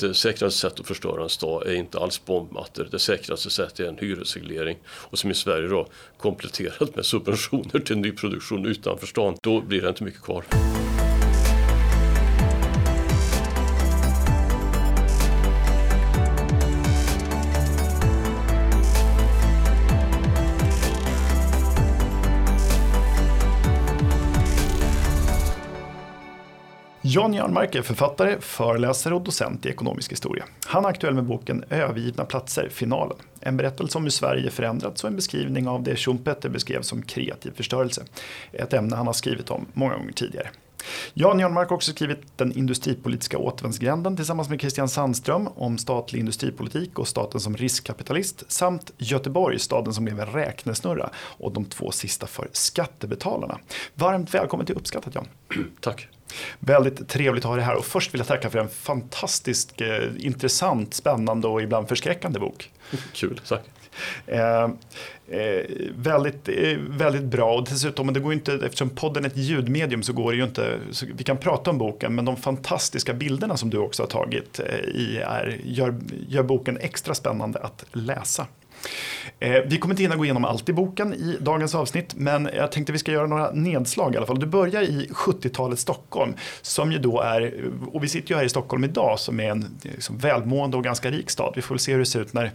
Det eh, säkraste sättet att förstöra en stad är inte alls bombmattor. Det säkraste sättet är en hyresreglering. Och som i Sverige då kompletterat med subventioner till nyproduktion utanför stan. Då blir det inte mycket kvar. Jan Jarnmark är författare, föreläsare och docent i ekonomisk historia. Han är aktuell med boken Övergivna platser, finalen. En berättelse om hur Sverige förändrats och en beskrivning av det Schumpeter beskrev som kreativ förstörelse. Ett ämne han har skrivit om många gånger tidigare. Jan Jarnmark har också skrivit Den industripolitiska återvändsgränden tillsammans med Christian Sandström om statlig industripolitik och staten som riskkapitalist samt Göteborg, staden som blev en räknesnurra och de två sista för skattebetalarna. Varmt välkommen till Uppskattat Jan. Tack. Väldigt trevligt att ha dig här och först vill jag tacka för en fantastiskt eh, intressant, spännande och ibland förskräckande bok. Kul, tack. Eh, eh, väldigt, eh, väldigt bra och dessutom, det går inte, eftersom podden är ett ljudmedium så går det ju inte, vi kan prata om boken men de fantastiska bilderna som du också har tagit eh, i är, gör, gör boken extra spännande att läsa. Eh, vi kommer inte hinna gå igenom allt i boken i dagens avsnitt, men jag tänkte vi ska göra några nedslag i alla fall. Du börjar i 70-talets Stockholm, som ju då är, och vi sitter ju här i Stockholm idag, som är en liksom, välmående och ganska rik stad. Vi får väl se hur det ser ut när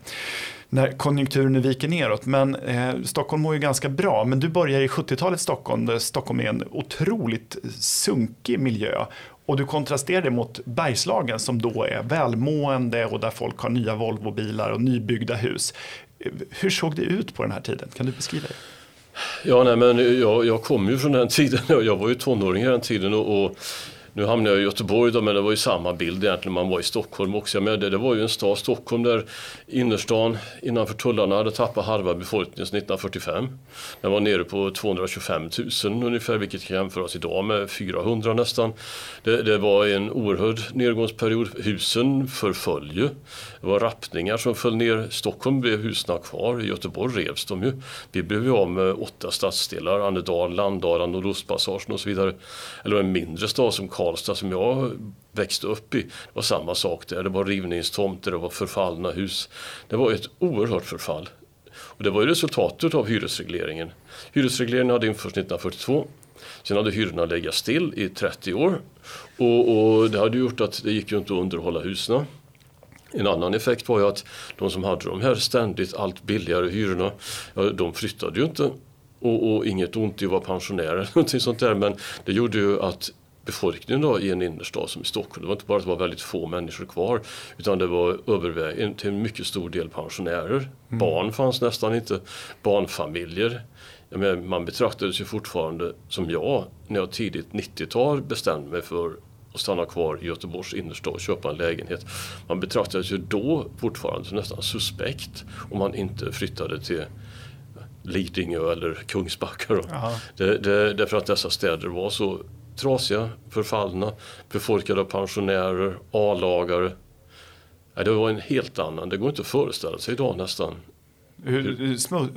när konjunkturen nu viker neråt. Men eh, Stockholm mår ju ganska bra. Men du börjar i 70-talets Stockholm där Stockholm är en otroligt sunkig miljö. Och du kontrasterar det mot Bergslagen som då är välmående och där folk har nya Volvobilar och nybyggda hus. Hur såg det ut på den här tiden? Kan du beskriva det? Ja, nej, men jag, jag kom ju från den tiden. Jag var ju tonåring i den tiden och, och nu hamnade jag i Göteborg då, men det var ju samma bild egentligen. Man var i Stockholm också. Men det, det var ju en stad, Stockholm, där innerstan innanför tullarna hade tappat halva befolkningen sedan 1945. Den var nere på 225 000 ungefär, vilket kan jämföras idag med 400 nästan. Det, det var en oerhörd nedgångsperiod. Husen förföll ju. Det var rappningar som föll ner. Stockholm blev husen kvar. I Göteborg revs de ju. Vi blev ju av med åtta stadsdelar. Annedal, Landala, Nordostpassagen och så vidare. Eller en mindre stad som Karlstad som jag växte upp i. Det var samma sak där. Det var rivningstomter, det var förfallna hus. Det var ett oerhört förfall. Och det var ju resultatet av hyresregleringen. Hyresregleringen hade införts 1942. Sen hade hyrorna legat still i 30 år. Och, och det hade gjort att det gick ju inte att underhålla husen. En annan effekt var ju att de som hade de här ständigt allt billigare hyrorna, ja, de flyttade ju inte. Och, och inget ont i att vara pensionär eller någonting sånt där men det gjorde ju att befolkningen då, i en innerstad som i Stockholm. Det var inte bara att det var väldigt få människor kvar utan det var övervägande till en mycket stor del pensionärer. Mm. Barn fanns nästan inte. Barnfamiljer. Menar, man betraktades ju fortfarande som jag när jag tidigt 90-tal bestämde mig för att stanna kvar i Göteborgs innerstad och köpa en lägenhet. Man betraktades ju då fortfarande som nästan suspekt om man inte flyttade till Lidingö eller Kungsbacka. Det, det, därför att dessa städer var så trasiga, förfallna, befolkade av pensionärer, A-lagare. det var en helt annan, det går inte att föreställa sig idag nästan.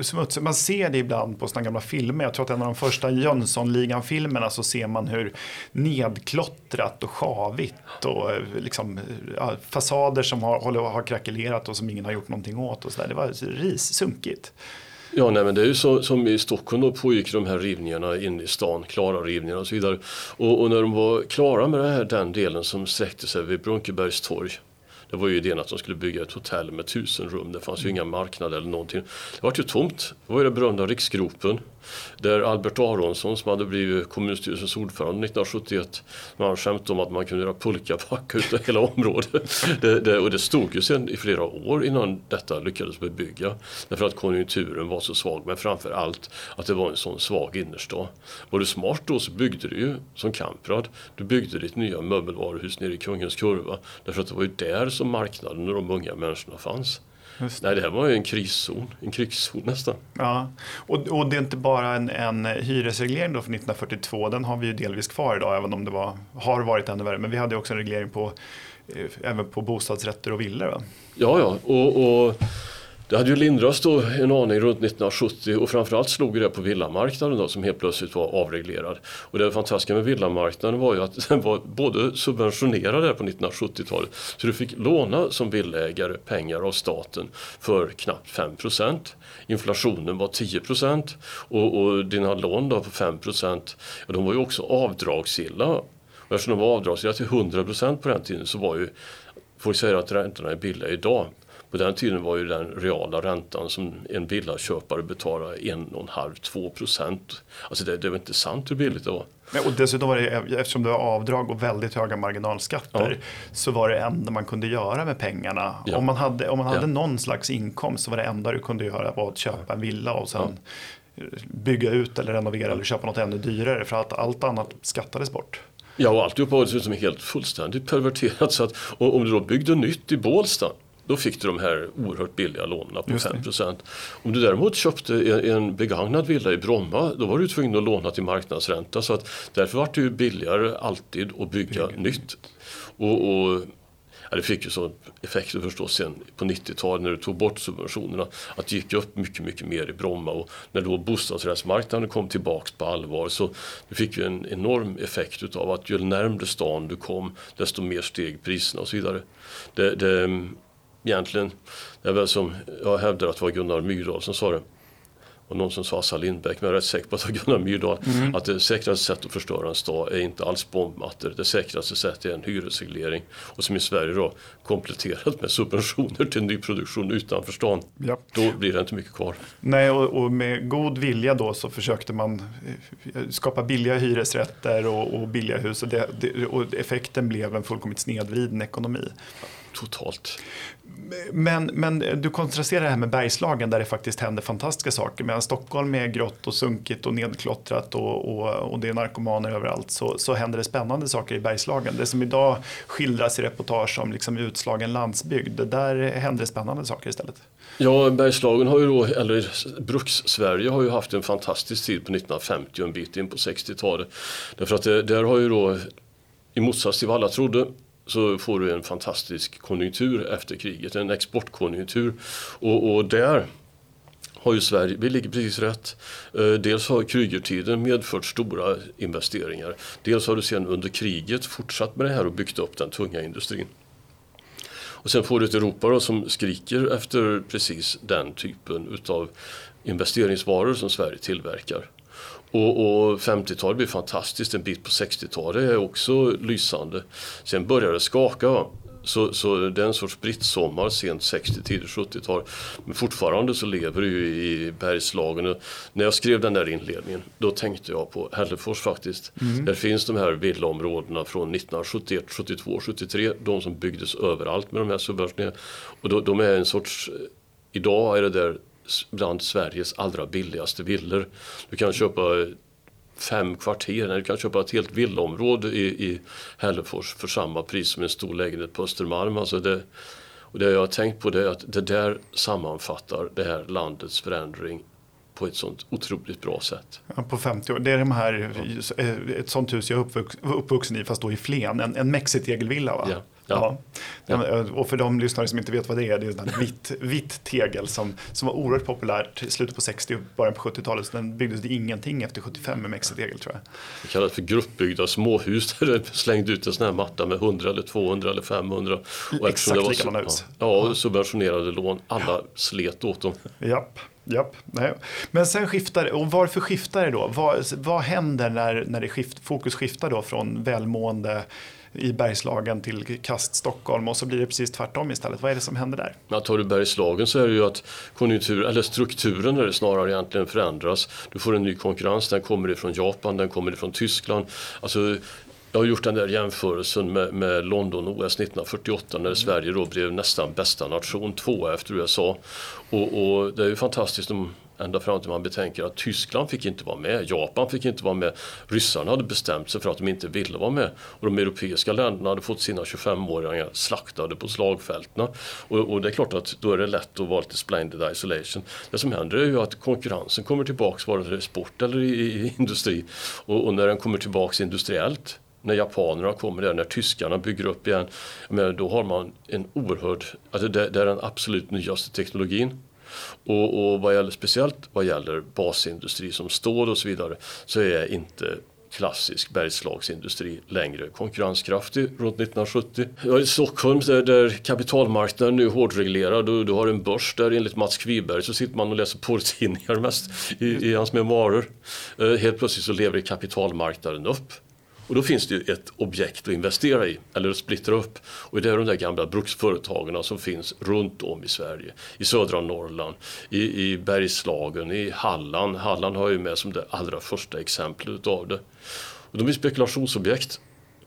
Smuts, man ser det ibland på sådana gamla filmer. Jag tror att en av de första Jönssonligan-filmerna så ser man hur nedklottrat och sjavigt och eh, liksom, ja, fasader som har, har krackelerat och som ingen har gjort någonting åt. Och så där. Det var ris, sunkigt. Ja, nej, men det är ju så, som i Stockholm då pågick de här rivningarna in i stan, klara rivningar och så vidare. Och, och när de var klara med det här, den delen som sträckte sig vid Brunkebergs torg det var ju idén att de skulle bygga ett hotell med tusen rum. Det fanns ju inga marknader eller någonting. Det var ju tomt. Det var ju den berömda Riksgropen. Där Albert Aronsson som hade blivit kommunstyrelsens ordförande 1971. Man skämtade om att man kunde göra pulkabacka utav hela området. Det, det, och det stod ju sen i flera år innan detta lyckades bebygga. Därför att konjunkturen var så svag. Men framför allt att det var en sån svag innerstad. Var du smart då så byggde du ju som Kamprad. Du byggde ditt nya möbelvaruhus nere i Kungens Kurva. Därför att det var ju där som marknaden och de unga människorna fanns. Nej, det här var ju en kriszon, en krigszon nästan. Ja, och, och det är inte bara en, en hyresreglering då från 1942, den har vi ju delvis kvar idag, även om det var, har varit ännu värre. Men vi hade också en reglering på, eh, även på bostadsrätter och villor. Va? Ja, ja, och, och det hade ju lindrats då en aning runt 1970 och framförallt slog det på villamarknaden då, som helt plötsligt var avreglerad. Och det fantastiska med villamarknaden var ju att den var både subventionerad där på 1970-talet så du fick låna som villägare pengar av staten för knappt 5% Inflationen var 10 och, och dina lån då på 5 ja, de var ju också avdragsgilla. Och eftersom de var avdragsgilla till 100 på den tiden så var ju Folk säger att räntorna är billiga idag. På den tiden var ju den reala räntan som en villaköpare betalade 1,5-2 procent. Alltså det, det var inte sant hur billigt det var. och dessutom var det, eftersom det var avdrag och väldigt höga marginalskatter, ja. så var det enda man kunde göra med pengarna. Ja. Om man hade, om man hade ja. någon slags inkomst så var det enda du kunde göra var att köpa en villa och sen bygga ut eller renovera eller köpa något ännu dyrare för att allt annat skattades bort. Ja, och alltihopa var dessutom helt fullständigt perverterat. Så att, om du då byggde nytt i Bålsta då fick du de här oerhört billiga lånen på 5 Om du däremot köpte en begagnad villa i Bromma då var du tvungen att låna till marknadsränta. Så att därför var det ju billigare alltid att bygga Bygg. nytt. Och, och ja, det fick ju så effekter förstås sen på 90-talet när du tog bort subventionerna. Att det gick upp mycket, mycket mer i Bromma och när då bostadsrättsmarknaden kom tillbaks på allvar så fick ju en enorm effekt utav att ju närmre stan du kom desto mer steg priserna och så vidare. Det, det, egentligen, det är väl som jag hävdar att det var Gunnar Myrdal som sa det. Och någon som sa Assar Lindbäck, men jag är rätt säker på att det var Gunnar Myrdal. Mm. Att det säkraste sättet att förstöra en stad är inte alls bombmattor. Det säkraste sättet är en hyresreglering. Och som i Sverige då kompletterat med subventioner till nyproduktion utanför stan. Ja. Då blir det inte mycket kvar. Nej, och, och, med god vilja då så försökte man eh, skapa billiga hyresrätter och, och billiga hus. Och, det, det, och effekten blev en fullkomligt snedvriden ekonomi. Totalt. Men, men du kontrasterar det här med Bergslagen där det faktiskt händer fantastiska saker. Medan Stockholm är grått och sunkigt och nedklottrat och, och, och det är narkomaner överallt så, så händer det spännande saker i Bergslagen. Det som idag skildras i reportage om liksom utslagen landsbygd, där händer det spännande saker istället. Ja, Bergslagen har ju då, eller Bruks-Sverige har ju haft en fantastisk tid på 1950 och en bit in på 60-talet. Därför att det, där har ju då, i motsats till vad alla trodde, så får du en fantastisk konjunktur efter kriget, en exportkonjunktur. Och, och där har ju Sverige, vi ligger precis rätt. Eh, dels har krigertiden medfört stora investeringar. Dels har du sen under kriget fortsatt med det här och byggt upp den tunga industrin. Och sen får du ett Europa då som skriker efter precis den typen utav investeringsvaror som Sverige tillverkar. Och, och 50-talet blir fantastiskt, en bit på 60-talet är också lysande. Sen börjar det skaka. Så, så det är en sorts brittsommar sent 60 tidigt 70-tal. Men fortfarande så lever det ju i Bergslagen. Och när jag skrev den där inledningen då tänkte jag på Hällefors faktiskt. Mm. Där finns de här villaområdena från 1971, 72, 73. De som byggdes överallt med de här subventionerna. Och då, de är en sorts, idag är det där bland Sveriges allra billigaste villor. Du kan köpa fem kvarter, du kan köpa ett helt villaområde i, i Hällefors för samma pris som en stor lägenhet på Östermalm. Alltså det, och det jag har tänkt på det är att det där sammanfattar det här landets förändring på ett sånt otroligt bra sätt. Ja, på 50 år. Det är de här, ett sånt hus jag är uppvuxen i fast då i Flen, en, en mexitegelvilla va? Ja. Ja. ja. Och för de lyssnare som inte vet vad det är, det är ett vitt, vitt tegel som, som var oerhört populärt i slutet på 60 och början på 70-talet. Så den byggdes det ingenting efter 75 med mexitegel tror jag. Det kallas för gruppbyggda småhus där det slängde ut en sån här matta med 100 eller 200 eller 500. Och Exakt likadana hus. Ja, ja, subventionerade lån. Alla slet åt dem. Japp. Japp, nej. Men sen skiftar och varför skiftar det då? Vad, vad händer när, när det skift, fokus skiftar då från välmående i Bergslagen till kast Stockholm och så blir det precis tvärtom istället. Vad är det som händer där? Ja, tar du Bergslagen så är det ju att konjunktur, eller strukturen är det snarare egentligen förändras. Du får en ny konkurrens, den kommer ifrån Japan, den kommer ifrån Tyskland. Alltså, jag har gjort den där jämförelsen med, med London-OS 1948 när mm. Sverige då blev nästan bästa nation, tvåa efter USA. Och, och, det är ju fantastiskt om Ända fram till man betänker att Tyskland fick inte vara med, Japan fick inte vara med, ryssarna hade bestämt sig för att de inte ville vara med och de europeiska länderna hade fått sina 25-åringar slaktade på slagfälten. Och, och, det är klart att då är det lätt att vara lite splendid isolation. Det som händer är ju att konkurrensen kommer tillbaks vare sig det är sport eller i, i industri och, och när den kommer tillbaks industriellt när japanerna kommer där, när tyskarna bygger upp igen, men då har man en oerhörd, alltså det, det är den absolut nyaste teknologin och, och vad gäller, speciellt vad gäller basindustri som stål och så vidare så är inte klassisk bergslagsindustri längre konkurrenskraftig runt 1970. Ja, I Stockholm där, där kapitalmarknaden nu är hårdreglerad och du har en börs där enligt Mats Kviberg så sitter man och läser porrtidningar mest i, i hans memoarer. Eh, helt plötsligt så lever kapitalmarknaden upp. Och då finns det ju ett objekt att investera i, eller att splittra upp. Och det är de där gamla bruksföretagen som finns runt om i Sverige. I södra Norrland, i, i Bergslagen, i Halland. Halland har ju med som det allra första exemplet av det. Och de är spekulationsobjekt.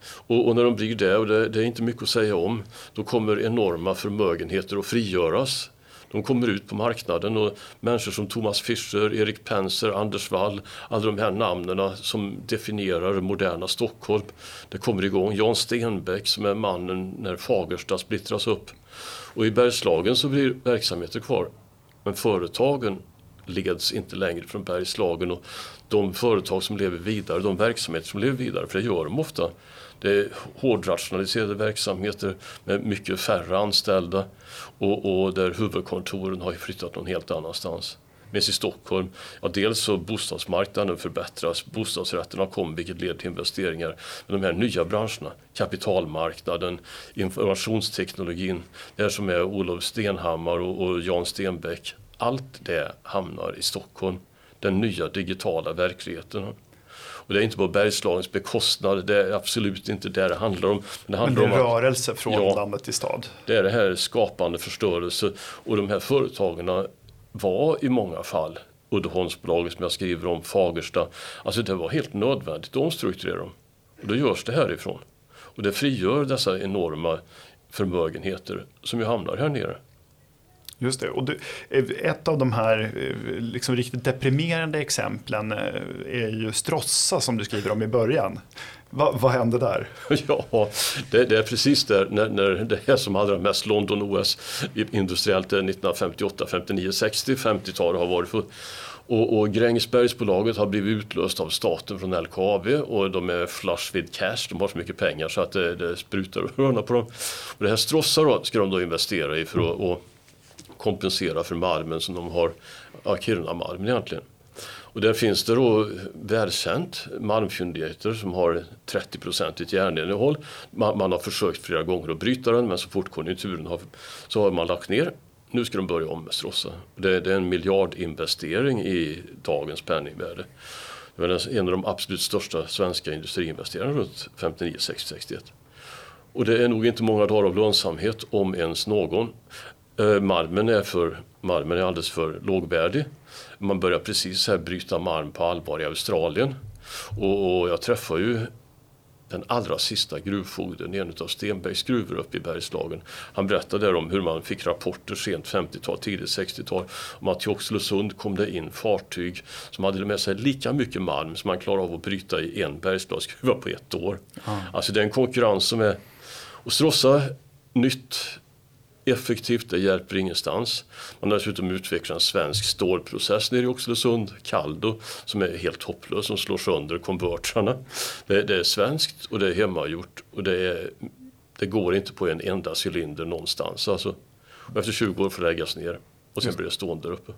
Och, och, när de blir det, och det, det är inte mycket att säga om, då kommer enorma förmögenheter att frigöras de kommer ut på marknaden och människor som Thomas Fischer, Erik Penser, Anders Wall, alla de här namnen som definierar moderna Stockholm. Det kommer igång. Jan Stenbeck som är mannen när Fagersta splittras upp. Och i Bergslagen så blir verksamheter kvar. Men företagen leds inte längre från Bergslagen och de företag som lever vidare, de verksamheter som lever vidare, för det gör de ofta, det är hårdrationaliserade verksamheter med mycket färre anställda och, och där huvudkontoren har flyttat någon helt annanstans. Medan i Stockholm, ja dels så bostadsmarknaden förbättras, bostadsrätterna kommer vilket leder till investeringar. Men de här nya branscherna, kapitalmarknaden, informationsteknologin, det här som är Olof Stenhammar och, och Jan Stenbeck, allt det hamnar i Stockholm. Den nya digitala verkligheten. Och det är inte på Bergslagens bekostnad, det är absolut inte det det handlar om. Men det, handlar men det är om att, rörelse från ja, landet till stad? Det är det här skapande förstörelse och de här företagen var i många fall Uddeholmsbolaget som jag skriver om, Fagersta. Alltså det var helt nödvändigt att omstrukturera dem. Och då görs det härifrån. Och det frigör dessa enorma förmögenheter som ju hamnar här nere. Just det. Och du, eh, ett av de här eh, liksom riktigt deprimerande exemplen eh, är ju Strossa som du skriver om i början. Va, vad hände där? Ja, det, det, är precis där när, när det är som allra mest London-OS industriellt 1958, 59, 60, 50-talet har varit för, och, och Grängesbergsbolaget har blivit utlöst av staten från LKAB och de är flush with cash, de har så mycket pengar så att det, det sprutar och hörna på dem. Och det här Strossa då, ska de då investera i för att och, kompensera för malmen som de har, ja, Kiruna-malmen egentligen. Och där finns det då välkänt malmfyndigheter som har 30-procentigt järninnehåll. Man, man, har försökt flera gånger att bryta den men så fort konjunkturen har så har man lagt ner. Nu ska de börja om med Stråssa. Det, det är en miljardinvestering i dagens penningvärde. Det var en av de absolut största svenska industriinvesterarna runt 59, 60, 61. Och det är nog inte många dagar av lönsamhet, om ens någon. Eh, malmen är, för, malmen är alldeles för lågvärdig. Man börjar precis här bryta malm på allvar i Australien. Och, och jag träffar ju den allra sista gruvfogden i en av Stenbergs gruvor uppe i Bergslagen. Han berättade om hur man fick rapporter sent 50-tal, tidigt 60-tal om att till Oxelösund kom det in fartyg som hade med sig lika mycket malm som man klarar av att bryta i en Bergslagsgruva på ett år. Mm. Alltså det är en konkurrens som är... Och Stråssa, nytt effektivt, det hjälper ingenstans. Man har dessutom utvecklat en svensk stålprocess nere i Oxelösund, Caldo, som är helt hopplös, som slår sönder konvertrarna. Det, det, är svenskt och det är hemmagjort och det, är, det går inte på en enda cylinder någonstans. Alltså, efter 20 år får det läggas ner och sen blir det stående där uppe.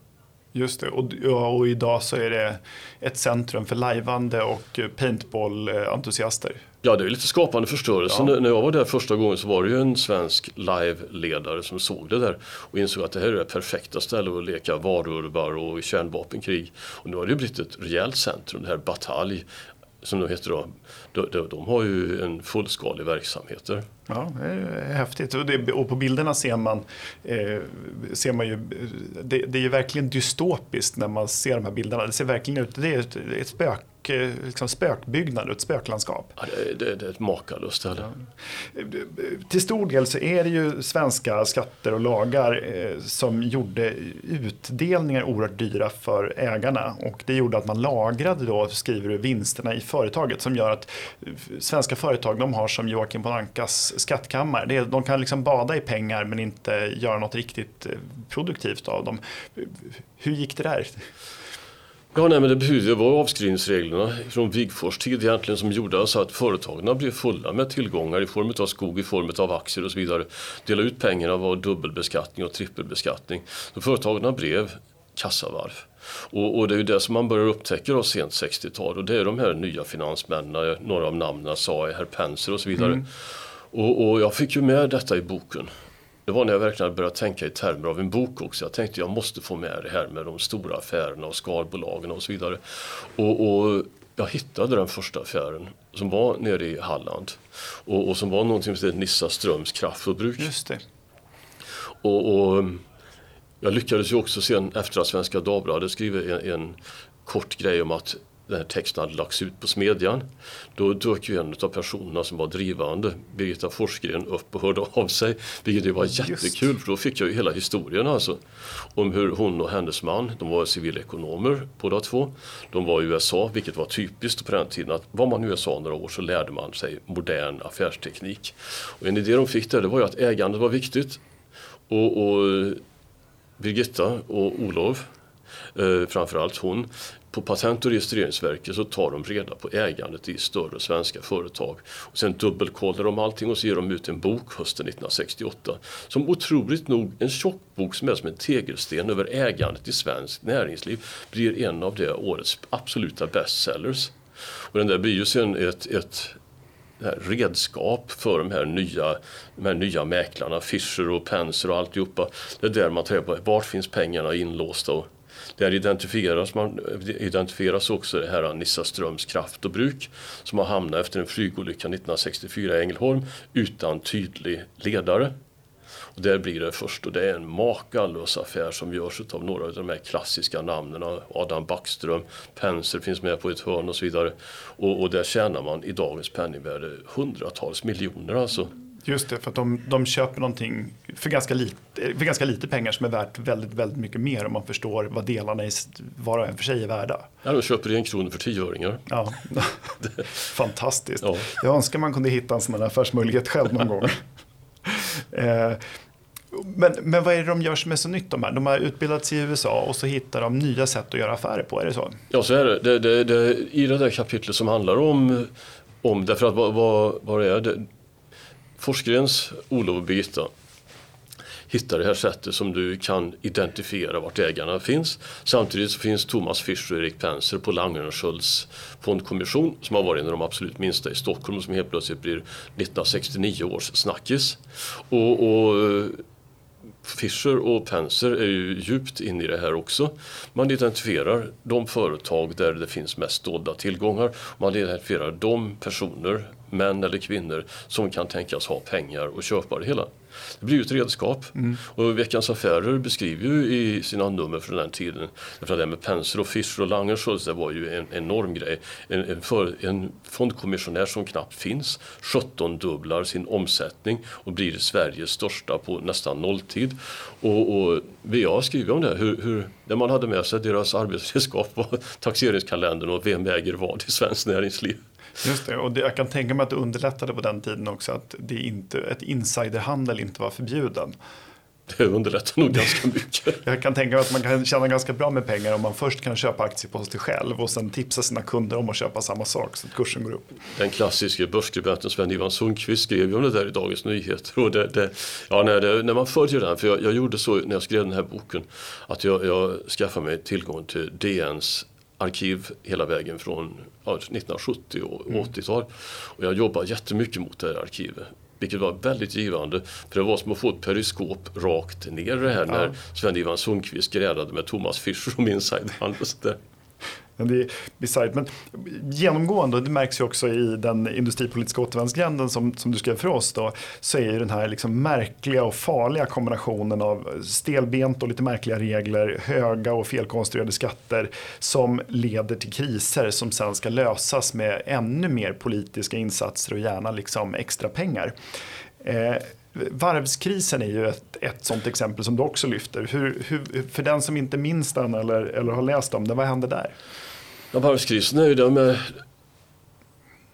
Just det, och, och idag så är det ett centrum för lajvande och paintball-entusiaster. Ja, det är lite skapande förstörelse. Ja. När jag var där första gången så var det ju en svensk live-ledare som såg det där och insåg att det här är det perfekta stället att leka varulvar och kärnvapenkrig. Och nu har det blivit ett rejält centrum, det här Batalj som de heter då, de, de, de, har ju en fullskalig verksamhet där. Ja, det är häftigt. Och, det, och på bilderna ser man, eh, ser man ju, det, det är ju verkligen dystopiskt när man ser de här bilderna. Det ser verkligen ut, det är ett, ett spök liksom spökbyggnad och ett spöklandskap. Ja, det, det, det är ett makalöst ställe. Ja. Till stor del så är det ju svenska skatter och lagar eh, som gjorde utdelningar oerhört dyra för ägarna. Och det gjorde att man lagrade då, skriver du, vinsterna i företaget som gör att eh, svenska företag de har som Joakim von Ankas skattkammare. De kan liksom bada i pengar men inte göra något riktigt eh, produktivt av dem. Hur gick det där? Ja, nej, men det betyder, det var avskrivningsreglerna från Wigfors tid egentligen som gjorde så att företagen blev fulla med tillgångar i form av skog, i form av aktier och så vidare. Dela ut pengarna var dubbelbeskattning och trippelbeskattning. Så företagen blev kassavarv. Och, och, det är ju det som man börjar upptäcka då sent 60-tal och det är de här nya finansmännen, några av namnen sa herr Penser och så vidare. Mm. Och, och, jag fick ju med detta i boken. Det var när jag verkligen började tänka i termer av en bok också. Jag tänkte jag måste få med det här med de stora affärerna och skalbolagen och så vidare. Och, och jag hittade den första affären som var nere i Halland och, och som var någonting som hette Nissa Ströms kraftförbruk. Just det. Och, och, jag lyckades ju också sen efter att Svenska Dagbladet skrivit en, en kort grej om att den här texten hade lagts ut på Smedjan. Då dök ju en av personerna som var drivande, Birgitta Forsgren, upp och hörde av sig. Vilket var jättekul för då fick jag ju hela historien alltså. Om hur hon och hennes man, de var civilekonomer båda två. De var i USA, vilket var typiskt på den tiden att var man i USA några år så lärde man sig modern affärsteknik. Och en idé de fick där det var ju att ägandet var viktigt. Och, och Birgitta och Olof eh, framförallt hon, på Patent och registreringsverket så tar de reda på ägandet i större svenska företag. Och sen dubbelkollar de allting och så ger de ut en bok hösten 1968. Som otroligt nog, en tjock bok som är som en tegelsten över ägandet i svenskt näringsliv blir en av det årets absoluta bestsellers. Och den där blir ju sen ett, ett redskap för de här nya, de här nya mäklarna, Fischer och Penser och alltihopa. Det är där man tar på vart finns pengarna inlåsta och där identifieras, man, identifieras också det här Nissa Ströms kraft och bruk som har hamnat efter en flygolycka 1964 i Ängelholm utan tydlig ledare. Och där blir det först och det är en makalös affär som görs av några av de här klassiska namnen. Adam Backström, Penser finns med på ett hörn och så vidare. Och, och där tjänar man i dagens penningvärde hundratals miljoner alltså. Just det, för att de, de köper någonting för ganska, lite, för ganska lite pengar som är värt väldigt, väldigt mycket mer om man förstår vad delarna i var och en för sig är värda. Ja, de köper en krona för tioöringar. Ja, fantastiskt. Ja. Jag önskar man kunde hitta en sån här affärsmöjlighet själv någon gång. Eh, men, men vad är det de gör som är så nytt de här? De har utbildats i USA och så hittar de nya sätt att göra affärer på, är det så? Ja, så är det. det, det, det I det där kapitlet som handlar om, om därför att vad, vad, vad är det? Forsgrens Olof och Birgitta hittar det här sättet som du kan identifiera vart ägarna finns. Samtidigt så finns Thomas Fischer och Erik Penser på Langenskölds fondkommission som har varit en av de absolut minsta i Stockholm och som helt plötsligt blir 1969 års snackis. Och, och eh, Fischer och Penser är ju djupt inne i det här också. Man identifierar de företag där det finns mest dolda tillgångar. Man identifierar de personer, män eller kvinnor, som kan tänkas ha pengar och köpa det hela. Det blir ju ett redskap. Mm. Och Veckans Affärer beskriver ju i sina nummer från den tiden, för det med Penser och Fischer och Langenschultz, det var ju en enorm grej. En, en, för, en fondkommissionär som knappt finns, 17 dubblar sin omsättning och blir Sveriges största på nästan nolltid. Och, och VA skriver om det, hur, hur, när man hade med sig deras arbetsredskap var taxeringskalendern och vem äger vad i svenskt näringsliv. Just det, och det, jag kan tänka mig att det underlättade på den tiden också att det inte, ett insiderhandel inte var förbjuden. Det underlättar nog ganska mycket. Jag kan tänka mig att man kan tjäna ganska bra med pengar om man först kan köpa aktier på sig själv och sen tipsa sina kunder om att köpa samma sak så att kursen går upp. Den klassiska börsskribenten Sven-Ivan Sundqvist skrev ju om det där i Dagens Nyheter. Och det, det, ja, när, det, när man följer den, för jag, jag, gjorde så när jag skrev den här boken att jag, jag skaffade mig tillgång till DNs arkiv hela vägen från ja, 1970 och mm. 80-tal. Och jag jobbade jättemycket mot det här arkivet. Vilket var väldigt givande. För det var som att få ett periskop rakt ner det här ja. när Sven-Ivan Sundqvist grälade med Thomas Fischer om insiderhandel. Men det är bisarrt. Men genomgående, det märks ju också i den industripolitiska återvändsgränden som, som du skrev för oss, då, så är ju den här liksom märkliga och farliga kombinationen av stelbent och lite märkliga regler, höga och felkonstruerade skatter som leder till kriser som sen ska lösas med ännu mer politiska insatser och gärna liksom extra pengar. Eh, Varvskrisen är ju ett, ett sånt exempel som du också lyfter. Hur, hur, för den som inte minns den eller, eller har läst om den, vad hände där? Ja, varvskrisen är ju det med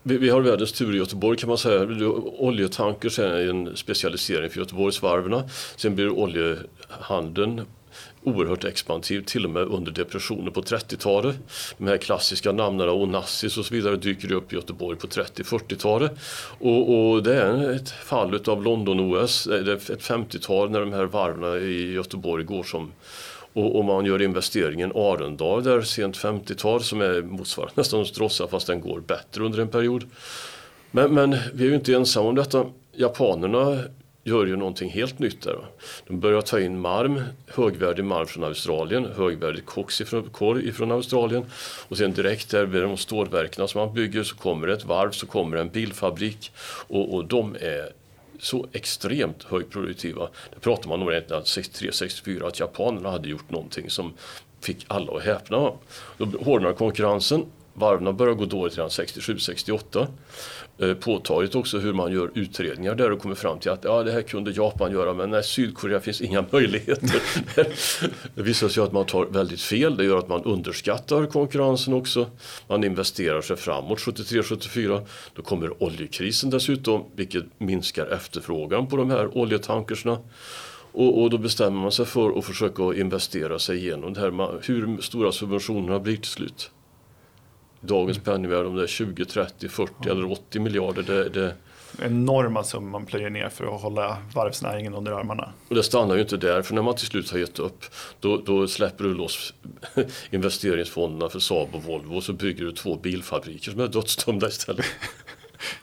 vi, vi har världens tur i Göteborg kan man säga. Oljetankers är en specialisering för Göteborgsvarven. Sen blir oljehandeln oerhört expansiv till och med under depressionen på 30-talet. De här klassiska namnen Onassis och så vidare dyker upp i Göteborg på 30-40-talet. Och, och, det är ett fall av London-OS, eh, det är ett 50-tal när de här varven i Göteborg går som och, och man gör investeringen Arendal där sent 50-tal som är motsvarande nästan Stråssa fast den går bättre under en period. Men, men vi är ju inte ensamma om detta. Japanerna gör ju någonting helt nytt där. De börjar ta in marm, högvärdig marm från Australien, högvärdig koks ifrån, korg ifrån Australien och sen direkt där vid de stålverken som man bygger så kommer det ett varv, så kommer det en bilfabrik och, och de är så extremt högproduktiva. Det pratar man om redan 63-64 att japanerna hade gjort någonting som fick alla att häpna. Då hårdnade konkurrensen Varven började gå dåligt redan 67-68. Eh, påtagligt också hur man gör utredningar där och kommer fram till att ja, det här kunde Japan göra men nej, Sydkorea finns inga möjligheter. det visar sig att man tar väldigt fel. Det gör att man underskattar konkurrensen också. Man investerar sig framåt 73-74. Då kommer oljekrisen dessutom vilket minskar efterfrågan på de här oljetankersna. Och, och, då bestämmer man sig för att försöka investera sig igenom det här, hur stora subventionerna blir till slut dagens penningvärde, om det är 20, 30, 40 ja. eller 80 miljarder. Det, det... Enorma summor man plöjer ner för att hålla varvsnäringen under armarna. Och det stannar ju inte där, för när man till slut har gett upp då, då släpper du loss investeringsfonderna för Saab och Volvo och så bygger du två bilfabriker som är dödsdömda istället.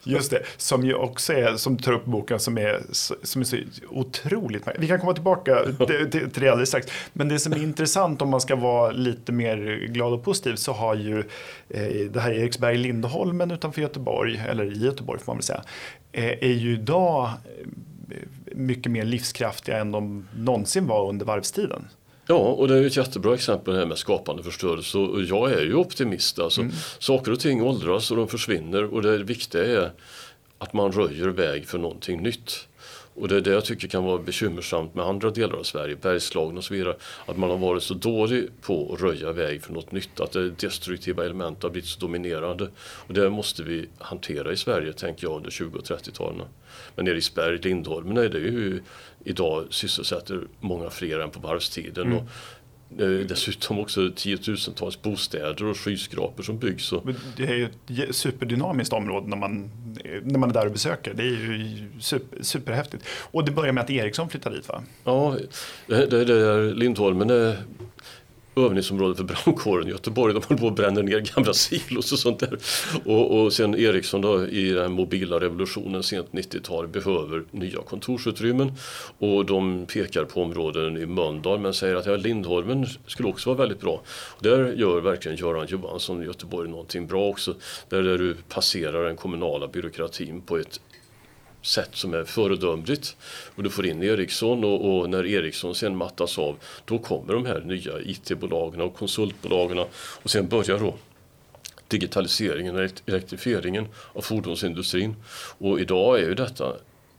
Just det, som ju också är, som tar upp boken som är, som är så otroligt Vi kan komma tillbaka till, till, det alldeles strax. Men det som är intressant om man ska vara lite mer glad och positiv så har ju eh, det här Eriksberg Lindholmen utanför Göteborg, eller i Göteborg får man väl säga, eh, är ju idag eh, mycket mer livskraftiga än de någonsin var under varvstiden. Ja, och det är ett jättebra exempel här med skapande förstörelse och jag är ju optimist. Alltså, mm. Saker och ting åldras och de försvinner och det viktiga är att man röjer väg för någonting nytt. Och det är det jag tycker kan vara bekymmersamt med andra delar av Sverige, Bergslagen och så vidare. Att man har varit så dålig på att röja väg för något nytt, att det destruktiva element har blivit så dominerande. Och det måste vi hantera i Sverige, tänker jag, under 20 och 30-talen. Men Eriksberg, Lindholmen, är det ju idag sysselsätter många fler än på varvstiden. Mm. Och dessutom också tiotusentals bostäder och skyskrapor som byggs. Det är ju ett superdynamiskt område när man, när man är där och besöker. Det är ju super, superhäftigt. Och det börjar med att Ericsson flyttar dit va? Ja, det, är Lindholmen är övningsområde för brandkåren i Göteborg. De håller på att bränna ner gamla silos och sånt där. Och, och sen Ericsson då i den mobila revolutionen sent 90-tal behöver nya kontorsutrymmen. Och de pekar på områden i Mölndal men säger att ja, Lindholmen skulle också vara väldigt bra. Där gör verkligen Göran Johansson i Göteborg någonting bra också. Där, där du passerar den kommunala byråkratin på ett sätt som är föredömligt. Och du får in Ericsson och, och, när Ericsson sen mattas av då kommer de här nya IT-bolagen och konsultbolagen och sen börjar då digitaliseringen och elektrifieringen av fordonsindustrin. Och idag är ju detta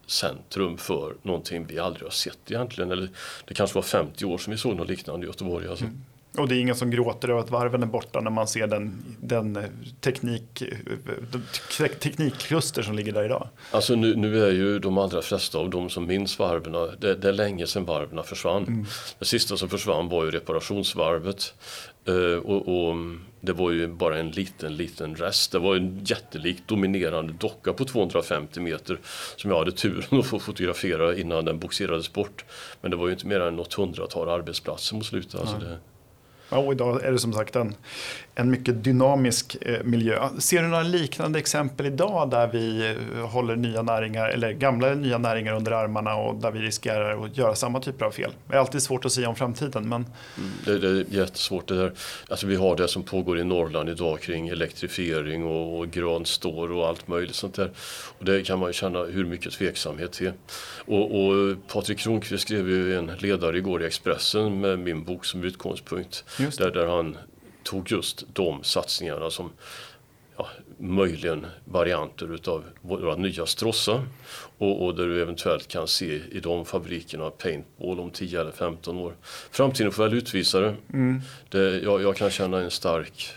centrum för någonting vi aldrig har sett egentligen. Eller det kanske var 50 år som vi såg något liknande i Göteborg. Alltså. Mm. Och det är ingen som gråter över att varven är borta när man ser den, den eh, teknik, eh, teknikkluster som ligger där idag. Alltså nu, nu, är ju de allra flesta av de som minns varven, det, det är länge sedan varven försvann. Mm. Det sista som försvann var ju reparationsvarvet. Uh, och, och, det var ju bara en liten, liten rest. Det var en jättelik dominerande docka på 250 meter som jag hade turen att få fotografera innan den boxerades bort. Men det var ju inte mer än något hundratal arbetsplatser mot slutet. Alltså det, Ja, och idag är det som sagt en, en mycket dynamisk eh, miljö. Ser du några liknande exempel idag där vi eh, håller nya näringar eller gamla nya näringar under armarna och där vi riskerar att göra samma typer av fel? Det är alltid svårt att säga om framtiden. Men... Mm, det, det, är jättesvårt det där. Alltså vi har det som pågår i Norrland idag kring elektrifiering och, och grön stål och allt möjligt sånt där. Och det kan man ju känna hur mycket tveksamhet till. Och, och Patrik Kronqvist skrev ju en ledare igår i Expressen med min bok som utgångspunkt. Där, där han tog just de satsningarna som ja, möjligen varianter utav våra nya Strossa och, och där du eventuellt kan se i de fabrikerna paintball om 10 eller 15 år. Framtiden får väl utvisa det. Mm. det jag, jag, kan känna en stark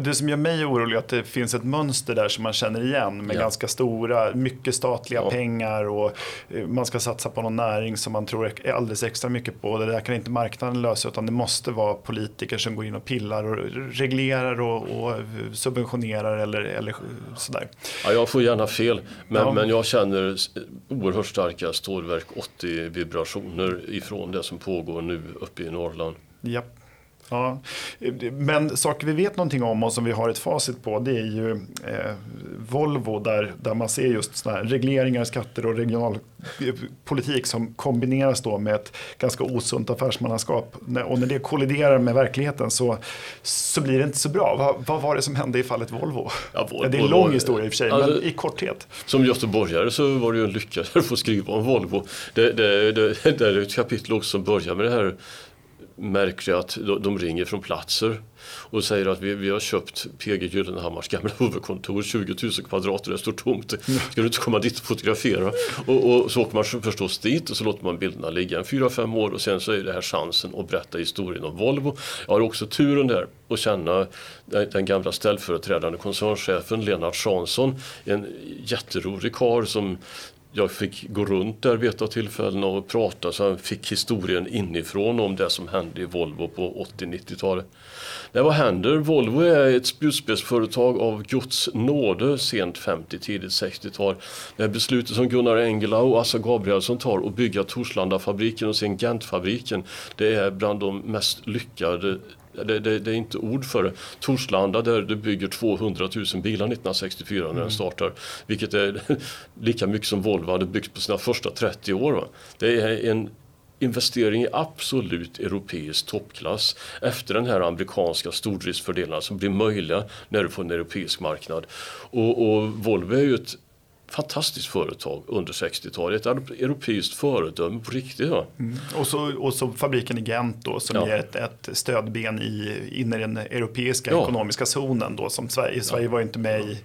Det som gör mig orolig är att det finns ett mönster där som man känner igen med ja. ganska stora, mycket statliga ja. pengar och eh, man ska satsa på någon näring som man tror är alldeles extra mycket på. Det där kan inte marknaden lösa utan det måste vara politiker som går in och pillar och reglerar och, och subventionerar eller, eller sådär. Ja, jag får gärna fel men, ja. men jag känner oerhört starka stålverk 80 vibrationer ifrån det som pågår nu uppe i Norrland. Ja. Ja, men saker vi vet någonting om och som vi har ett facit på det är ju eh, Volvo där, där man ser just såna här regleringar, skatter och regionalpolitik som kombineras då med ett ganska osunt affärsmannaskap. Och när det kolliderar med verkligheten så, så blir det inte så bra. Vad, vad var det som hände i fallet Volvo? Ja, Volvo det är en lång historia i och för sig, alltså, men i korthet. Som göteborgare så var det ju en lycka att få skriva om Volvo. Det, det, det, det är ett kapitel också som börjar med det här märker jag att de ringer från platser och säger att vi, vi har köpt PG Gyllenhammars gamla huvudkontor, 20 000 kvadrat, det står tomt. Ska du inte komma dit och fotografera? Och, och så åker man förstås dit och så låter man bilderna ligga en fyra, fem år och sen så är det här chansen att berätta historien om Volvo. Jag har också turen där att känna den gamla ställföreträdande koncernchefen Lennart Jansson, en jätterolig karl som jag fick gå runt där vid ett av tillfällena och prata så jag fick historien inifrån om det som hände i Volvo på 80-90-talet. Nej, vad händer? Volvo är ett spjutspetsföretag av Guds nåde sent 50, tidigt 60-tal. Det beslutet som Gunnar Engellau och Assa Gabrielsson tar att bygga Torslandafabriken och sen Gentfabriken det är bland de mest lyckade det, det, det, är inte ord för det. Torslanda där du bygger 200 000 bilar 1964 när mm. den startar. Vilket är lika mycket som Volvo hade byggt på sina första 30 år. Va? Det är en investering i absolut europeisk toppklass efter den här amerikanska stordriftsfördelarna som blir möjliga när du får en europeisk marknad. Och, och Volvo är ju ett fantastiskt företag under 60-talet. Ett europeiskt föredöme på riktigt. Ja. Mm. Och, så, och så fabriken i Gent då, som ja. ger ett, ett stödben i, in i den europeiska ja. ekonomiska zonen. Då, som Sverige, Sverige var inte med i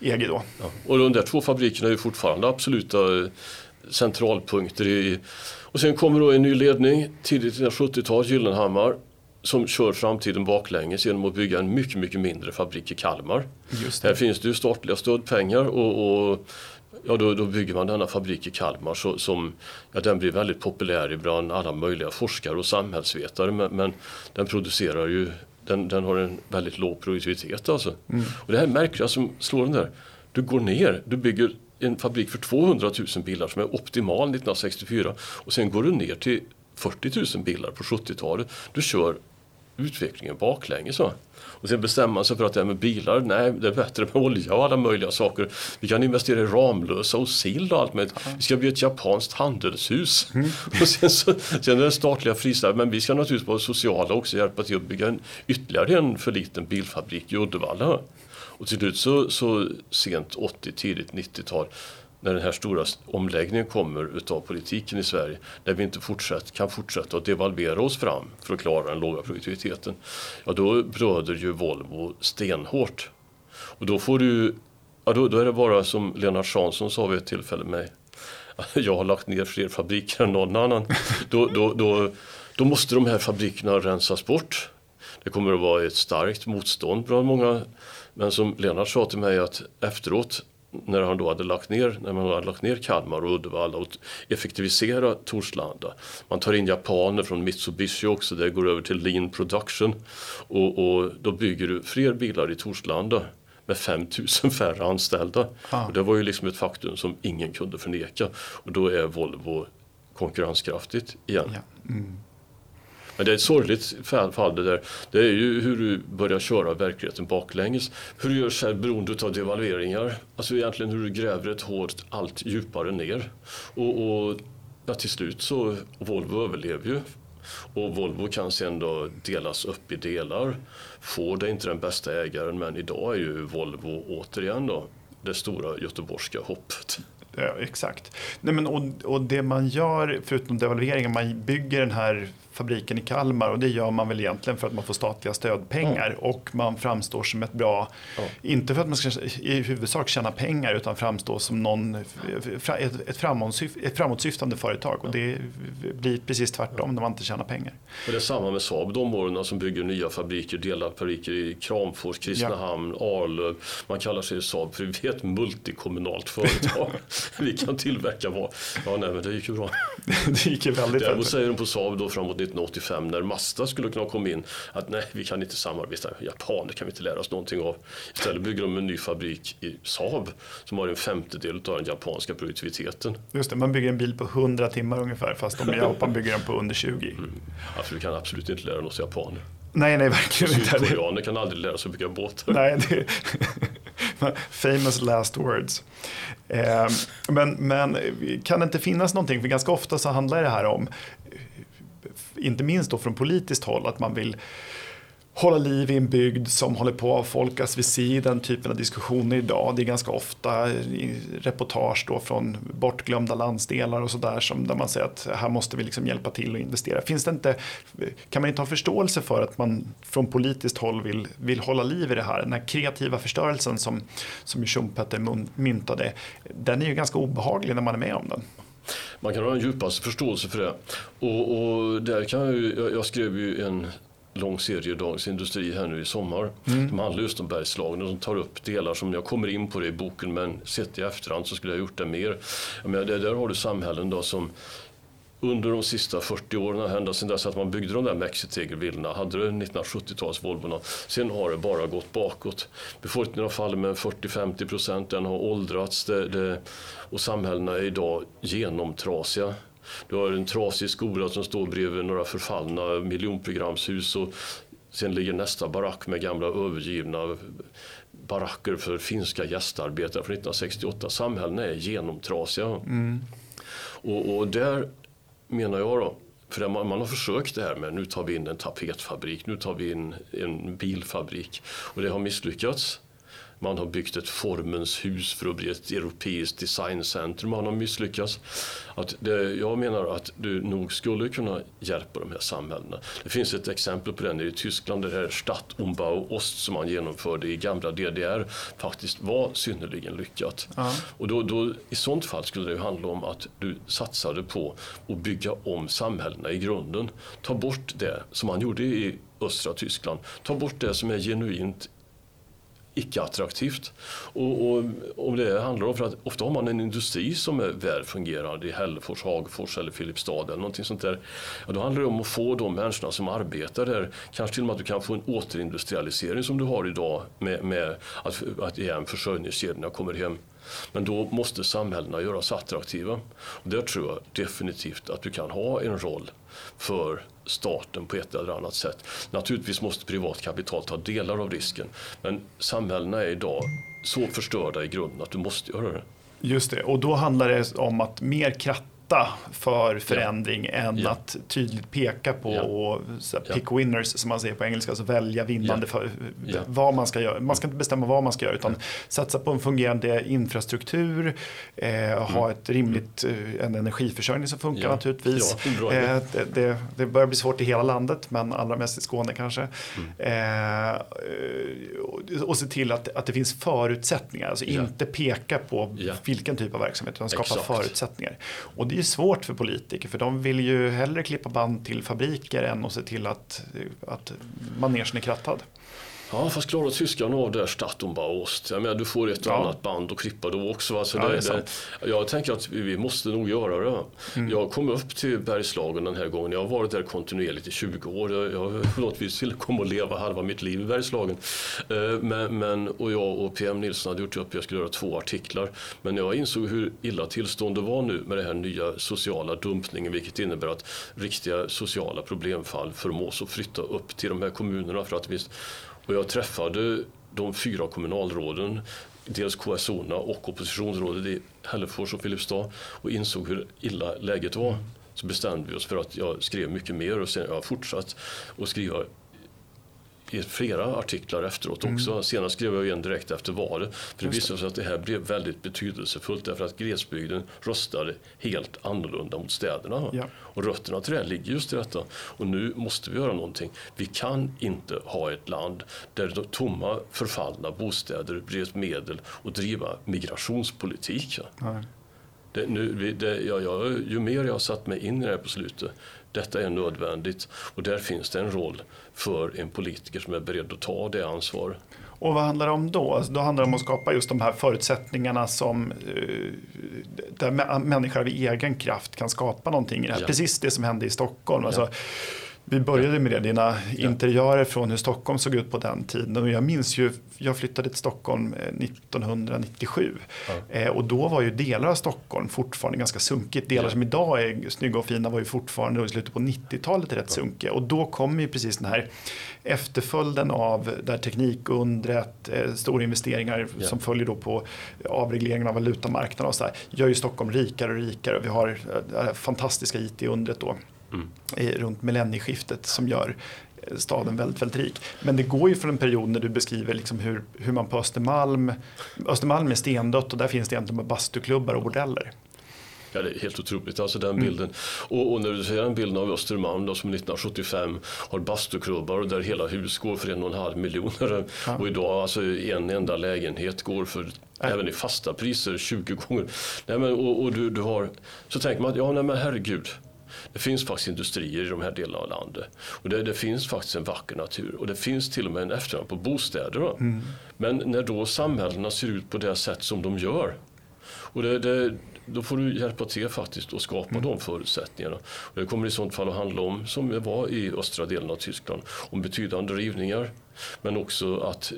EG då. Och de där två fabrikerna är ju fortfarande absoluta centralpunkter. I, och sen kommer då en ny ledning, tidigt 70-tal, Gyllenhammar som kör framtiden baklänges genom att bygga en mycket, mycket mindre fabrik i Kalmar. Här finns det ju statliga stödpengar och, och ja, då, då, bygger man denna fabrik i Kalmar så, som ja, den blir väldigt populär bland alla möjliga forskare och samhällsvetare men, men den producerar ju den, den, har en väldigt låg produktivitet alltså. Mm. Och det här märkliga som slår den där, du går ner, du bygger en fabrik för 200 000 bilar som är optimal 1964 och sen går du ner till 40 000 bilar på 70-talet. Du kör utvecklingen baklänges. Va? Och sen bestämma sig för att det här med bilar, nej det är bättre med olja och alla möjliga saker. Vi kan investera i Ramlösa och sill och allt med. Vi ska bli ett japanskt handelshus. Mm. Och sen, så, sen är det statliga frisläpp, men vi ska naturligtvis vara sociala också hjälpa till att bygga en, ytterligare en för liten bilfabrik i Uddevalla. Och till slut så, så sent 80, tidigt 90-tal när den här stora omläggningen kommer utav politiken i Sverige, när vi inte fortsatt, kan fortsätta att devalvera oss fram för att klara den låga produktiviteten, ja då blöder ju Volvo stenhårt. Och då får du, ja då, då är det bara som Lennart Jansson sa vid ett tillfälle med mig, jag har lagt ner fler fabriker än någon annan. då, då, då, då måste de här fabrikerna rensas bort. Det kommer att vara ett starkt motstånd bland många. Men som Lennart sa till mig att efteråt när han då hade lagt ner, när man hade lagt ner Kalmar och Uddevalla och effektivisera Torslanda. Man tar in japaner från Mitsubishi också, det går över till lean production och, och då bygger du fler bilar i Torslanda med 5000 färre anställda. Ah. Och det var ju liksom ett faktum som ingen kunde förneka och då är Volvo konkurrenskraftigt igen. Ja. Mm. Men det är ett sorgligt fall det där. Det är ju hur du börjar köra verkligheten baklänges. Hur du gör sig beroende av devalveringar. Alltså egentligen hur du gräver ett hårt allt djupare ner. Och, och ja, till slut så, Volvo överlever ju. Och Volvo kan sen då delas upp i delar. Ford är inte den bästa ägaren men idag är ju Volvo återigen då det stora göteborgska hoppet. Ja, exakt. Nej, men, och, och det man gör, förutom devalveringen, man bygger den här fabriken i Kalmar och det gör man väl egentligen för att man får statliga stödpengar mm. och man framstår som ett bra, ja. inte för att man ska i huvudsak tjäna pengar utan framstå som någon, ett, ett, ett framåtsyftande företag och det blir precis tvärtom när man inte tjänar pengar. Och det är samma med Saab, de åren som bygger nya fabriker, delar fabriker i Kramfors, Kristinehamn, ja. Arlöv. Man kallar sig Saab för vi är ett multikommunalt företag. vi kan tillverka vad. Ja, nej, men det gick ju bra. det gick ju väldigt Däremot säger de på Saab då framåt 1985 när Mazda skulle kunna komma in att nej, vi kan inte samarbeta. Japaner kan vi inte lära oss någonting av. Istället bygger de en ny fabrik i Saab som har en femtedel av den japanska produktiviteten. Just det, man bygger en bil på 100 timmar ungefär fast de i Japan bygger den på under 20. Mm. Ja, för vi kan absolut inte lära oss japaner. Nej, nej, verkligen inte. Sydkoreaner kan aldrig lära sig att bygga båtar. Nej, det famous last words. Eh, men, men kan det inte finnas någonting, för ganska ofta så handlar det här om inte minst då från politiskt håll, att man vill hålla liv i en bygd som håller på att avfolkas. Vi ser den typen av diskussioner idag. Det är ganska ofta reportage då från bortglömda landsdelar och sådär där man säger att här måste vi liksom hjälpa till och investera. Finns det inte, kan man inte ha förståelse för att man från politiskt håll vill, vill hålla liv i det här? Den här kreativa förstörelsen som, som Schumpeter myntade, den är ju ganska obehaglig när man är med om den man kan ha en djupaste förståelse för det. Och, och där kan jag, ju, jag, jag skrev ju en lång serie Dagens Industri här nu i sommar. Mm. De handlar just om Bergslagen och de tar upp delar som jag kommer in på det i boken men sett i efterhand så skulle jag gjort det mer. Jag menar, där, där har du samhällen då som under de sista 40 åren, ända sedan dess att man byggde de där mexitegelvillorna, hade det 1970-tals Volvorna. Sen har det bara gått bakåt. Befolkningen har fallit med 40-50 procent, den har åldrats det, det, och samhällena är idag genomtrasiga. Du har en trasig skola som står bredvid några förfallna miljonprogramshus och sen ligger nästa barack med gamla övergivna baracker för finska gästarbetare från 1968. Samhällena är genomtrasiga. Mm. Och, och där menar jag då. För man, man, har försökt det här med nu tar vi in en tapetfabrik, nu tar vi in en bilfabrik. Och det har misslyckats. Man har byggt ett Formens hus för att bli ett europeiskt designcentrum. Man har misslyckats. Att det, jag menar att du nog skulle kunna hjälpa de här samhällena. Det finns ett exempel på det i Tyskland, det här Stadtumbau Ost som man genomförde i gamla DDR faktiskt var synnerligen lyckat. Ja. Och då, då, I sånt fall skulle det handla om att du satsade på att bygga om samhällena i grunden. Ta bort det som man gjorde i östra Tyskland. Ta bort det som är genuint icke-attraktivt. Och, och, och, det handlar om, för att ofta har man en industri som är väl fungerande i Hällefors, Hagfors eller Filipstad eller någonting sånt där. Ja, då handlar det om att få de människorna som arbetar där, kanske till och med att du kan få en återindustrialisering som du har idag med, med att, att igen försörjningskedjorna kommer hem. Men då måste samhällena göras attraktiva. Och där tror jag definitivt att du kan ha en roll för staten på ett eller annat sätt. Naturligtvis måste privat kapital ta delar av risken. Men samhällena är idag så förstörda i grunden att du måste göra det. Just det, och då handlar det om att mer rösta för förändring ja. än ja. att tydligt peka på och pick winners som man säger på engelska, alltså välja vinnande för vad man ska göra. Man ska inte bestämma vad man ska göra utan satsa på en fungerande infrastruktur, eh, ha mm. ett rimligt, eh, en energiförsörjning som funkar naturligtvis. Eh, det, det, det, börjar bli svårt i hela landet men allra mest i Skåne kanske. Mm. Eh, och se till att, att det finns förutsättningar, alltså inte peka på vilken typ av verksamhet utan skapa Exakt. förutsättningar. Och det är svårt för politiker för de vill ju hellre klippa band till fabriker än att se till att, att manegen är krattad. Ja, fast klarar tyskarna av det Stadtumbaost? Jag menar, du får ett och ja. annat band att klippa då också. Alltså ja, det, det, jag tänker att vi måste nog göra det. Mm. Jag kom upp till Bergslagen den här gången. Jag har varit där kontinuerligt i 20 år. Jag, jag på något vis komma och leva halva mitt liv i Bergslagen. Eh, men, men, och jag och PM Nilsson hade gjort upp, jag skulle göra två artiklar. Men jag insåg hur illa tillståndet var nu med den här nya sociala dumpningen, vilket innebär att riktiga sociala problemfall förmås att flytta upp till de här kommunerna för att det finns och jag träffade de fyra kommunalråden, dels KSO och oppositionsrådet i Hällefors och Filipstad och insåg hur illa läget var. Så bestämde vi oss för att jag skrev mycket mer och sen har jag fortsatt att skriva i flera artiklar efteråt också. Mm. Senast skrev jag en direkt efter valet. För det visade sig att det här blev väldigt betydelsefullt därför att glesbygden röstade helt annorlunda mot städerna. Ja. Och rötterna till det ligger just i detta. Och nu måste vi göra någonting. Vi kan inte ha ett land där de tomma förfallna bostäder blir ett medel att driva migrationspolitik. Ja. Det, nu, det, ja, jag, ju mer jag har satt mig in i det här på slutet, detta är nödvändigt och där finns det en roll för en politiker som är beredd att ta det ansvaret. Och vad handlar det om då? Alltså, då handlar det om att skapa just de här förutsättningarna som eh, där människor av egen kraft kan skapa någonting. Ja. Precis det som hände i Stockholm. Ja. Alltså, vi började med det, dina ja. interiörer från hur Stockholm såg ut på den tiden. Och jag minns ju, jag flyttade till Stockholm 1997. Eh, ja. Eh, och då var ju delar av Stockholm fortfarande ganska sunkigt. Delar ja. som idag är snygga och fina var ju fortfarande i slutet på 90-talet rätt sunkiga. Och då kom ju precis den här efterföljden av där teknikundret, eh, stora investeringar som följer då på avregleringen av valutamarknaden och så där, gör ju Stockholm rikare och rikare. Vi har det här fantastiska IT-undret då mm. runt millennieskiftet som gör staden väldigt, väldigt rik. Men det går ju från en period när du beskriver liksom hur, hur man på Östermalm, Östermalm är stendött och där finns det egentligen bara bastuklubbar och bordeller. Ja, det är helt otroligt, alltså den mm. bilden. Och, och, när du ser den bilden av Östermalm då, som 1975 har bastuklubbar och där hela hus går för en och en halv miljon. Ja. Och idag alltså en enda lägenhet går för. Även i fasta priser 20 gånger. Nej, men, och, och du, du har, så tänker man att ja, nej, men herregud. Det finns faktiskt industrier i de här delarna av landet. Och det, det finns faktiskt en vacker natur och det finns till och med en efterfrågan på bostäder. Mm. Men när då samhällena ser ut på det sätt som de gör och det, det, då får du hjälpa till faktiskt att skapa mm. de förutsättningarna. Och det kommer i sånt fall att handla om, som det var i östra delen av Tyskland, om betydande rivningar. Men också att,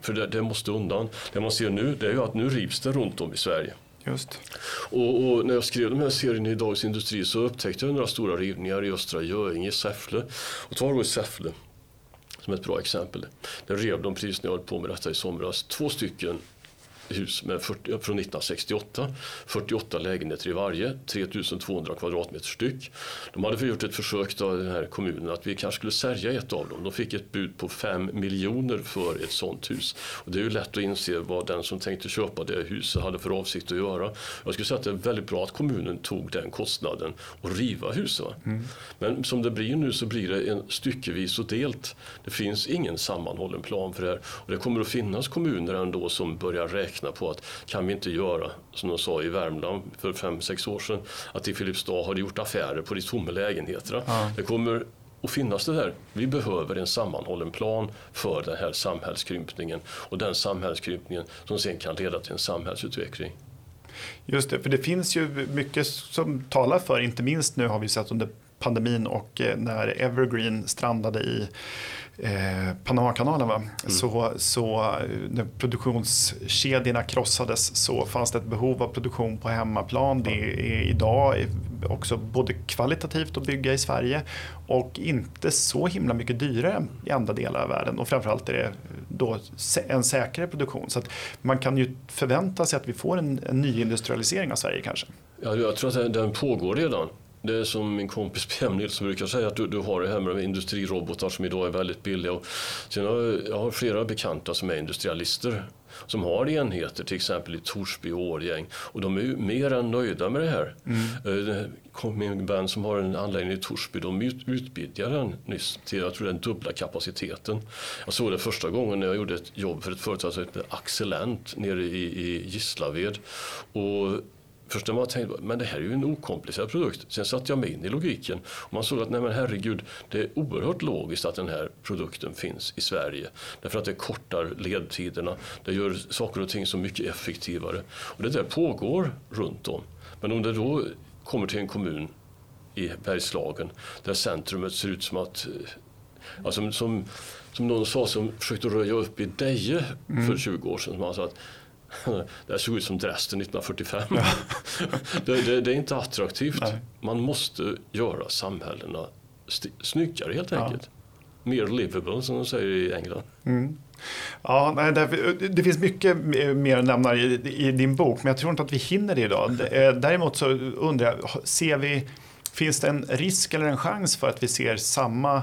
för det, det måste undan. Det man ser nu det är ju att nu rivs det runt om i Sverige. Just. Och, och, när jag skrev den här serien i Dagens Industri så upptäckte jag några stora rivningar i Östra Göinge, Säffle. Och ta då i Säffle som ett bra exempel. Där rev de precis när jag höll på med detta i somras två stycken hus med 40, från 1968. 48 lägenheter i varje, 3200 kvadratmeter styck. De hade gjort ett försök av den här kommunen att vi kanske skulle sälja ett av dem. De fick ett bud på 5 miljoner för ett sånt hus. Och det är ju lätt att inse vad den som tänkte köpa det huset hade för avsikt att göra. Jag skulle säga att det är väldigt bra att kommunen tog den kostnaden och riva huset. Mm. Men som det blir nu så blir det en styckevis och delt. Det finns ingen sammanhållen plan för det här. Och det kommer att finnas kommuner ändå som börjar räkna räkna på att kan vi inte göra som de sa i Värmland för fem sex år sedan att i Filipstad har de gjort affärer på de tomma lägenheterna. Ja. Det kommer att finnas det där. Vi behöver en sammanhållen plan för den här samhällskrympningen och den samhällskrympningen som sen kan leda till en samhällsutveckling. Just det, för det finns ju mycket som talar för, inte minst nu har vi sett under pandemin och eh, när Evergreen strandade i eh, Panamakanalen. Va? Mm. Så, så eh, när produktionskedjorna krossades så fanns det ett behov av produktion på hemmaplan. Det är idag också både kvalitativt att bygga i Sverige och inte så himla mycket dyrare i andra delar av världen. Och framförallt är det då en säkrare produktion. Så man kan ju förvänta sig att vi får en, en ny industrialisering av Sverige kanske. Ja, jag tror att den, den pågår redan. Det är som min kompis PM Nilsson brukar säga att du, du har det här med industrirobotar som idag är väldigt billiga. Och sen har, jag har flera bekanta som är industrialister som har enheter till exempel i Torsby och Årgäng och de är ju mer än nöjda med det här. Mm. Eh, min band som har en anläggning i Torsby de utvidgade den nyss till jag tror den dubbla kapaciteten. Jag såg det första gången när jag gjorde ett jobb för ett företag som heter Axelent nere i, i Gislaved. Och Först när man tänkte men det här är ju en okomplicerad produkt. Sen satte jag mig in i logiken och man såg att nej men herregud, det är oerhört logiskt att den här produkten finns i Sverige. Därför att det kortar ledtiderna, det gör saker och ting så mycket effektivare. Och det där pågår runt om. Men om det då kommer till en kommun i Bergslagen där centrumet ser ut som att Alltså, som, som någon sa som försökte röja upp i Deje mm. för 20 år sedan. Som han sa att det såg ut som Dresden 1945. Ja. det, det, det, är inte attraktivt. Nej. Man måste göra samhällena snyggare helt enkelt. Ja. Mer livable som de säger i England. Mm. Ja, nej, det, finns mycket mer att nämna i, i, din bok, men jag tror inte att vi hinner det idag. Eh, däremot så undrar jag, ser vi, finns det en risk eller en chans för att vi ser samma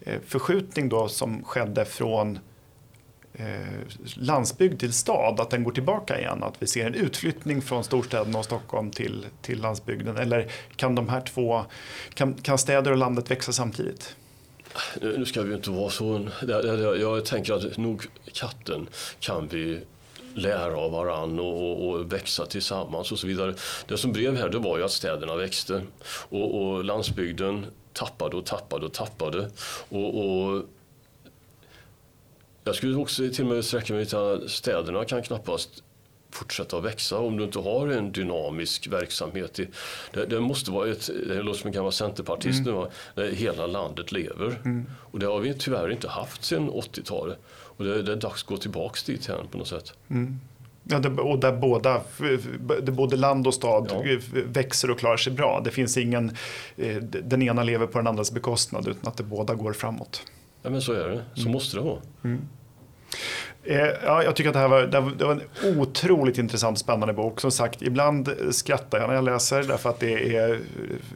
eh, förskjutning då som skedde från Eh, landsbygd till stad, att den går tillbaka igen? Att vi ser en utflyttning från storstäderna och Stockholm till, till landsbygden? Eller kan de här två, kan, kan städer och landet växa samtidigt? Nu ska vi ju inte vara så... Jag tänker att nog katten kan vi lära av varann och, och, växa tillsammans och så vidare. Det som blev här det var ju att städerna växte och, och landsbygden tappade och tappade och tappade. Och, och jag skulle också till och med sträcka mig till att städerna kan knappast fortsätta att växa om du inte har en dynamisk verksamhet. Det, det måste vara ett, det låter som en gammal centerpartist mm. nu, där hela landet lever. Mm. Och det har vi tyvärr inte haft sedan 80-talet. Och det, det, är dags att gå tillbaka dit igen på något sätt. Mm. Ja, och där båda, det både land och stad ja. växer och klarar sig bra. Det finns ingen, eh, den ena lever på den andras bekostnad utan att det båda går framåt. Ja men så är det, så mm. måste det vara. Mm. Eh, ja, jag tycker att det här var, det var en otroligt intressant och spännande bok. Som sagt, ibland skrattar jag när jag läser därför att det är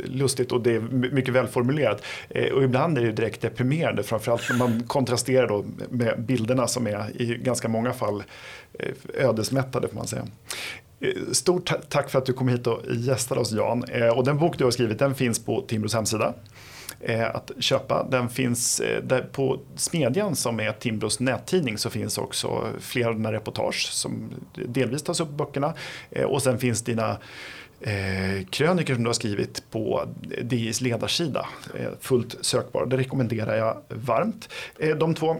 lustigt och det är mycket välformulerat. Eh, och ibland är det direkt deprimerande, framförallt när man kontrasterar då med bilderna som är i ganska många fall eh, ödesmättade får man säga. Stort tack för att du kom hit och gästade oss Jan. Och den bok du har skrivit den finns på Timbros hemsida eh, Eh, att köpa. Den finns eh, där på Smedjan som är Timbros nättidning så finns också flera av dina reportage som delvis tas upp i böckerna. Eh, och sen finns dina eh, krönikor som du har skrivit på DIs ledarsida. Eh, fullt sökbara. Det rekommenderar jag varmt. Eh, de två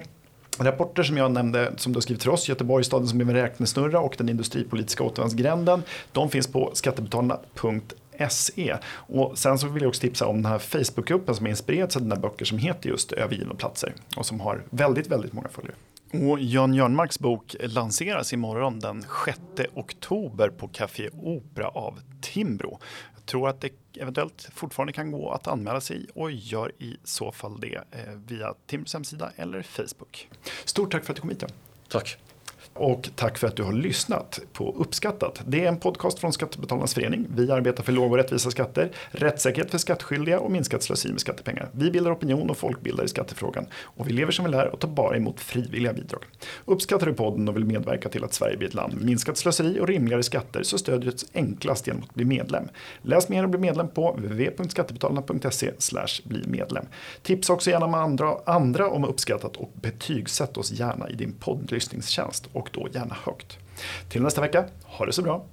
Rapporter som jag nämnde som du har skrivit till oss, Göteborgsstaden som är en räknesnurra och den industripolitiska återvändsgränden. De finns på skattebetalarna.se SE. Och sen så vill jag också tipsa om den här Facebookgruppen som är inspirerad av dina böcker som heter just Övergivna platser och som har väldigt, väldigt många följare. Och Jan Jörnmarks bok lanseras imorgon den 6 oktober på Café Opera av Timbro. Jag tror att det eventuellt fortfarande kan gå att anmäla sig och gör i så fall det eh, via Timbros hemsida eller Facebook. Stort tack för att du kom hit. Tack. Och tack för att du har lyssnat på Uppskattat. Det är en podcast från Skattebetalarnas förening. Vi arbetar för låga och rättvisa skatter, rättssäkerhet för skattskyldiga och minskat slöseri med skattepengar. Vi bildar opinion och folkbildar i skattefrågan. Och vi lever som vi lär och tar bara emot frivilliga bidrag. Uppskattar du podden och vill medverka till att Sverige blir ett land med minskat slöseri och rimligare skatter så stödjer du enklast genom att bli medlem. Läs mer och bli medlem på www.skattebetalarna.se bli medlem. Tipsa också gärna med andra, andra om Uppskattat och betygsätt oss gärna i din poddlyssningstjänst och då gärna högt. Till nästa vecka, ha det så bra!